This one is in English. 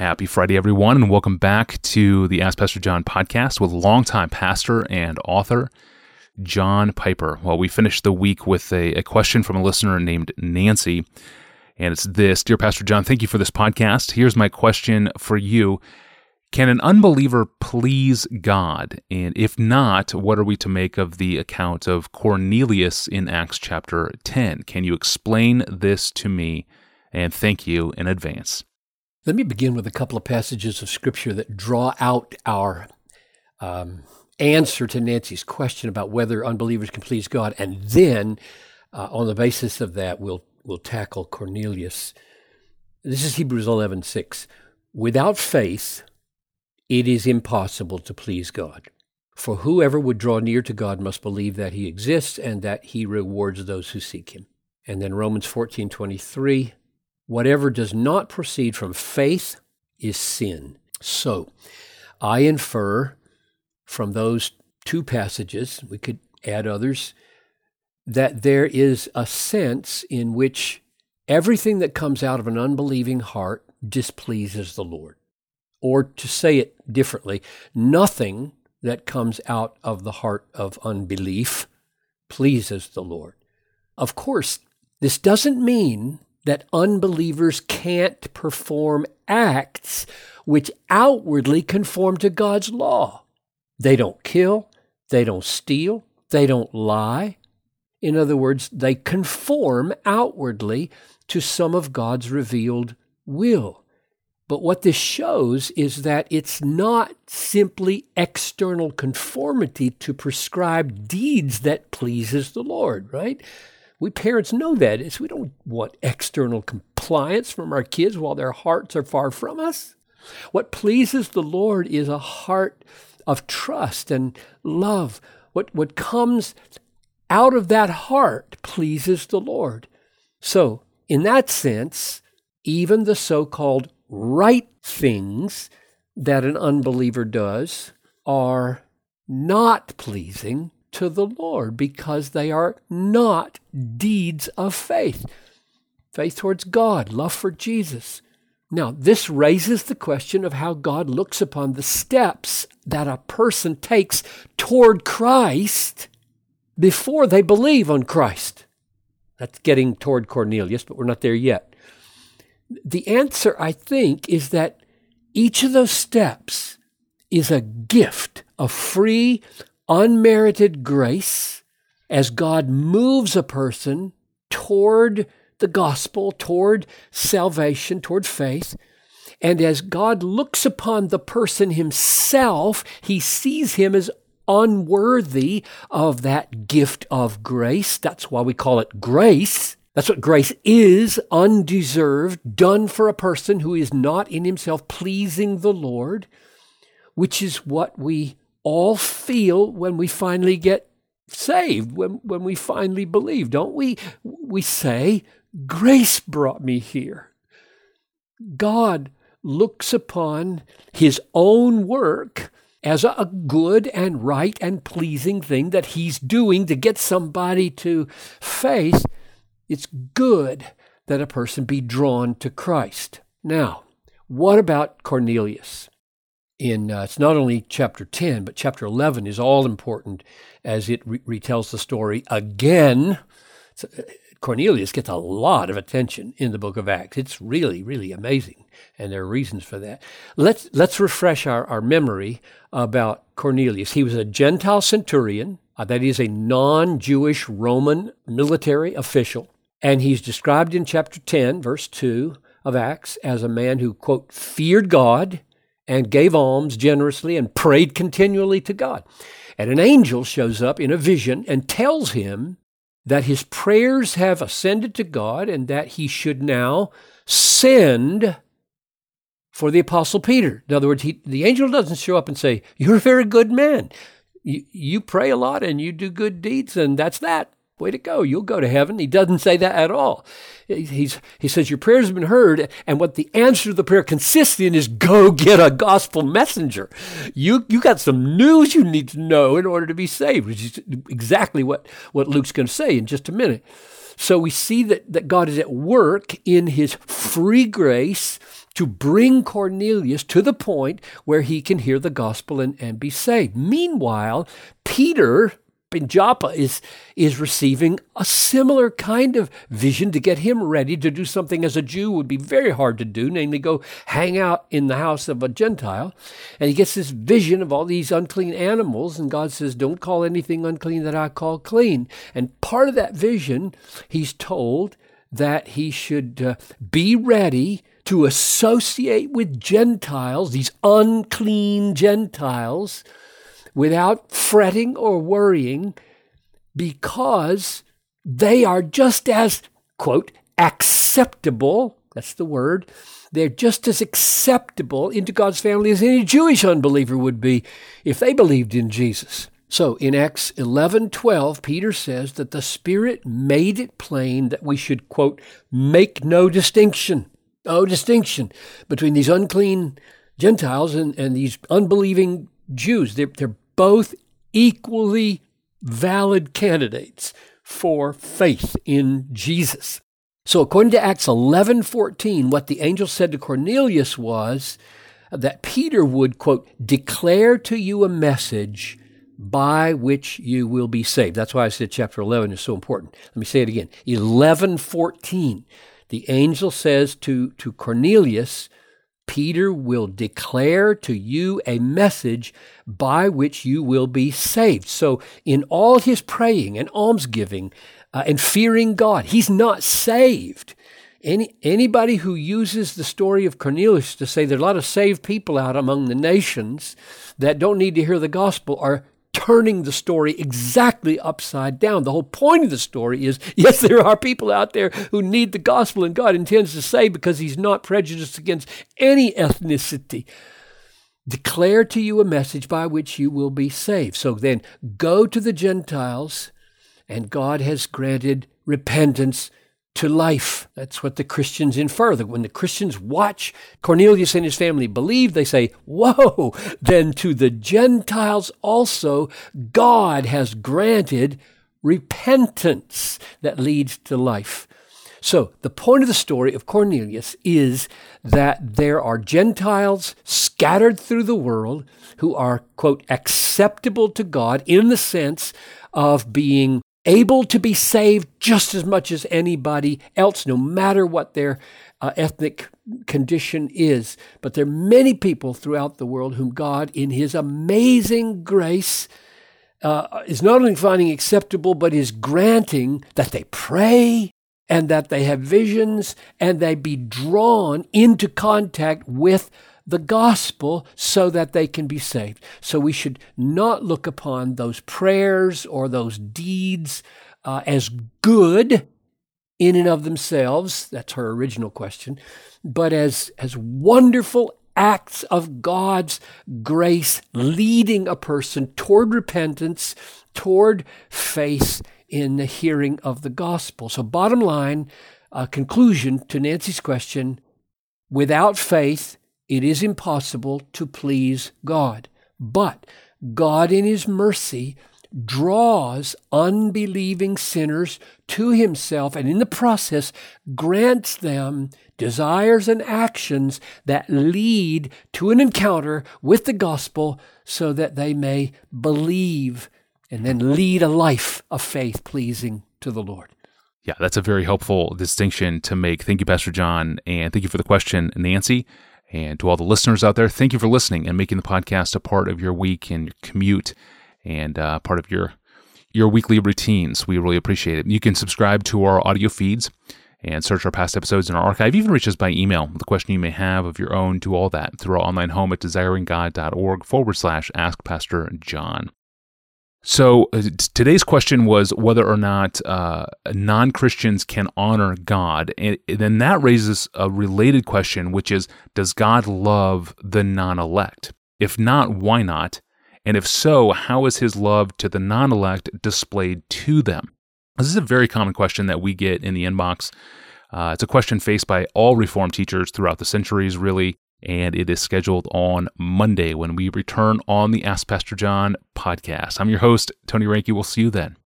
Happy Friday, everyone, and welcome back to the Ask Pastor John podcast with longtime pastor and author John Piper. Well, we finished the week with a, a, question from a listener named Nancy, and it's this Dear Pastor John, thank you for this podcast. Here's my question for you Can an unbeliever please God? And if not, what are we to make of the account of Cornelius in Acts chapter 10? Can you explain this to me? And thank you in advance. Let me begin with a couple of passages of Scripture that draw out our um, answer to Nancy's question about whether unbelievers can please God, and then uh, on the basis of that, we'll we'll tackle Cornelius. This is Hebrews eleven six. Without faith, it is impossible to please God. For whoever would draw near to God must believe that He exists and that He rewards those who seek Him. And then Romans fourteen twenty three. Whatever does not proceed from faith is sin. So, I infer from those two passages, we could add others, that there is a sense in which everything that comes out of an unbelieving heart displeases the Lord. Or to say it differently, nothing that comes out of the heart of unbelief pleases the Lord. Of course, this doesn't mean that unbelievers can't perform acts which outwardly conform to God's law. They don't kill, they don't steal, they don't lie. In other words, they conform outwardly to some of God's revealed will. But what this shows is that it's not simply external conformity to prescribed deeds that pleases the Lord, right? We parents know that. It's, we don't want external compliance from our kids while their hearts are far from us. What pleases the Lord is a heart of trust and love. What, what comes out of that heart pleases the Lord. So, in that sense, even the so called right things that an unbeliever does are not pleasing to the Lord because they are not deeds of faith. Faith towards God, love for Jesus. Now, this raises the question of how God looks upon the steps that a person takes toward Christ before they believe on Christ. That's getting toward Cornelius, but we're not there yet. The answer, I think, is that each of those steps is a gift, a free, unmerited grace as God moves a person toward the gospel, toward salvation, toward faith. And as God looks upon the person himself, he sees him as unworthy of that gift of grace. That's why we call it grace. That's what grace is undeserved, done for a person who is not in himself pleasing the Lord, which is what we all feel when we finally get saved, when, when we finally believe, don't we? We say, Grace brought me here. God looks upon his own work as a good and right and pleasing thing that he's doing to get somebody to faith. It's good that a person be drawn to Christ. Now, what about Cornelius? In uh, it's not only chapter 10 but chapter 11 is all important as it re- retells the story again. Uh, cornelius gets a lot of attention in the book of acts. It's really really amazing and there are reasons for that. Let's let's refresh our, our memory about cornelius. He was a gentile centurion uh, that is a non-jewish roman military official and he's described in chapter 10 verse 2 of acts as a man who quote feared god and gave alms generously and prayed continually to God. And an angel shows up in a vision and tells him that his prayers have ascended to God and that he should now send for the Apostle Peter. In other words, he, the angel doesn't show up and say, You're a very good man. You, you pray a lot and you do good deeds, and that's that. Way to go. You'll go to heaven. He doesn't say that at all. He's, he says, Your prayers have been heard. And what the answer to the prayer consists in is go get a gospel messenger. You, you got some news you need to know in order to be saved, which is exactly what, what Luke's going to say in just a minute. So we see that, that God is at work in his free grace to bring Cornelius to the point where he can hear the gospel and, and be saved. Meanwhile, Peter, in Joppa is, is receiving a similar kind of vision to get him ready to do something as a Jew would be very hard to do, namely go hang out in the house of a Gentile. And he gets this vision of all these unclean animals, and God says, Don't call anything unclean that I call clean. And part of that vision, he's told that he should uh, be ready to associate with Gentiles, these unclean Gentiles without fretting or worrying because they are just as, quote, acceptable. That's the word. They're just as acceptable into God's family as any Jewish unbeliever would be if they believed in Jesus. So in Acts 11 12, Peter says that the Spirit made it plain that we should, quote, make no distinction, no distinction between these unclean Gentiles and, and these unbelieving Jews. They're, they're both equally valid candidates for faith in Jesus. So according to Acts 11:14, what the angel said to Cornelius was that Peter would quote declare to you a message by which you will be saved. That's why I said chapter 11 is so important. Let me say it again. 11:14. The angel says to to Cornelius, Peter will declare to you a message by which you will be saved. So, in all his praying and almsgiving uh, and fearing God, he's not saved. Any, anybody who uses the story of Cornelius to say there are a lot of saved people out among the nations that don't need to hear the gospel are turning the story exactly upside down. The whole point of the story is yes, there are people out there who need the gospel, and God intends to save because He's not prejudiced against any ethnicity. Declare to you a message by which you will be saved. So then go to the Gentiles, and God has granted repentance to life. That's what the Christians infer. That when the Christians watch Cornelius and his family believe, they say, Whoa, then to the Gentiles also God has granted repentance that leads to life. So, the point of the story of Cornelius is that there are Gentiles scattered through the world who are, quote, acceptable to God in the sense of being able to be saved just as much as anybody else, no matter what their uh, ethnic condition is. But there are many people throughout the world whom God, in His amazing grace, uh, is not only finding acceptable, but is granting that they pray and that they have visions and they be drawn into contact with the gospel so that they can be saved. So we should not look upon those prayers or those deeds uh, as good in and of themselves. That's her original question. But as, as wonderful acts of God's grace leading a person toward repentance, toward faith in the hearing of the gospel. So, bottom line, uh, conclusion to Nancy's question without faith, it is impossible to please God. But God, in His mercy, draws unbelieving sinners to Himself and in the process grants them desires and actions that lead to an encounter with the gospel so that they may believe and then lead a life of faith pleasing to the Lord. Yeah, that's a very helpful distinction to make. Thank you, Pastor John. And thank you for the question, Nancy. And to all the listeners out there, thank you for listening and making the podcast a part of your week and your commute and uh, part of your your weekly routines. We really appreciate it. You can subscribe to our audio feeds and search our past episodes in our archive. Even reach us by email with a question you may have of your own. Do all that through our online home at desiringgod.org forward slash ask Pastor John. So uh, today's question was whether or not uh, non Christians can honor God. And then that raises a related question, which is Does God love the non elect? If not, why not? And if so, how is his love to the non elect displayed to them? This is a very common question that we get in the inbox. Uh, it's a question faced by all Reformed teachers throughout the centuries, really and it is scheduled on Monday when we return on the Ask Pastor John podcast. I'm your host, Tony Reinke. We'll see you then.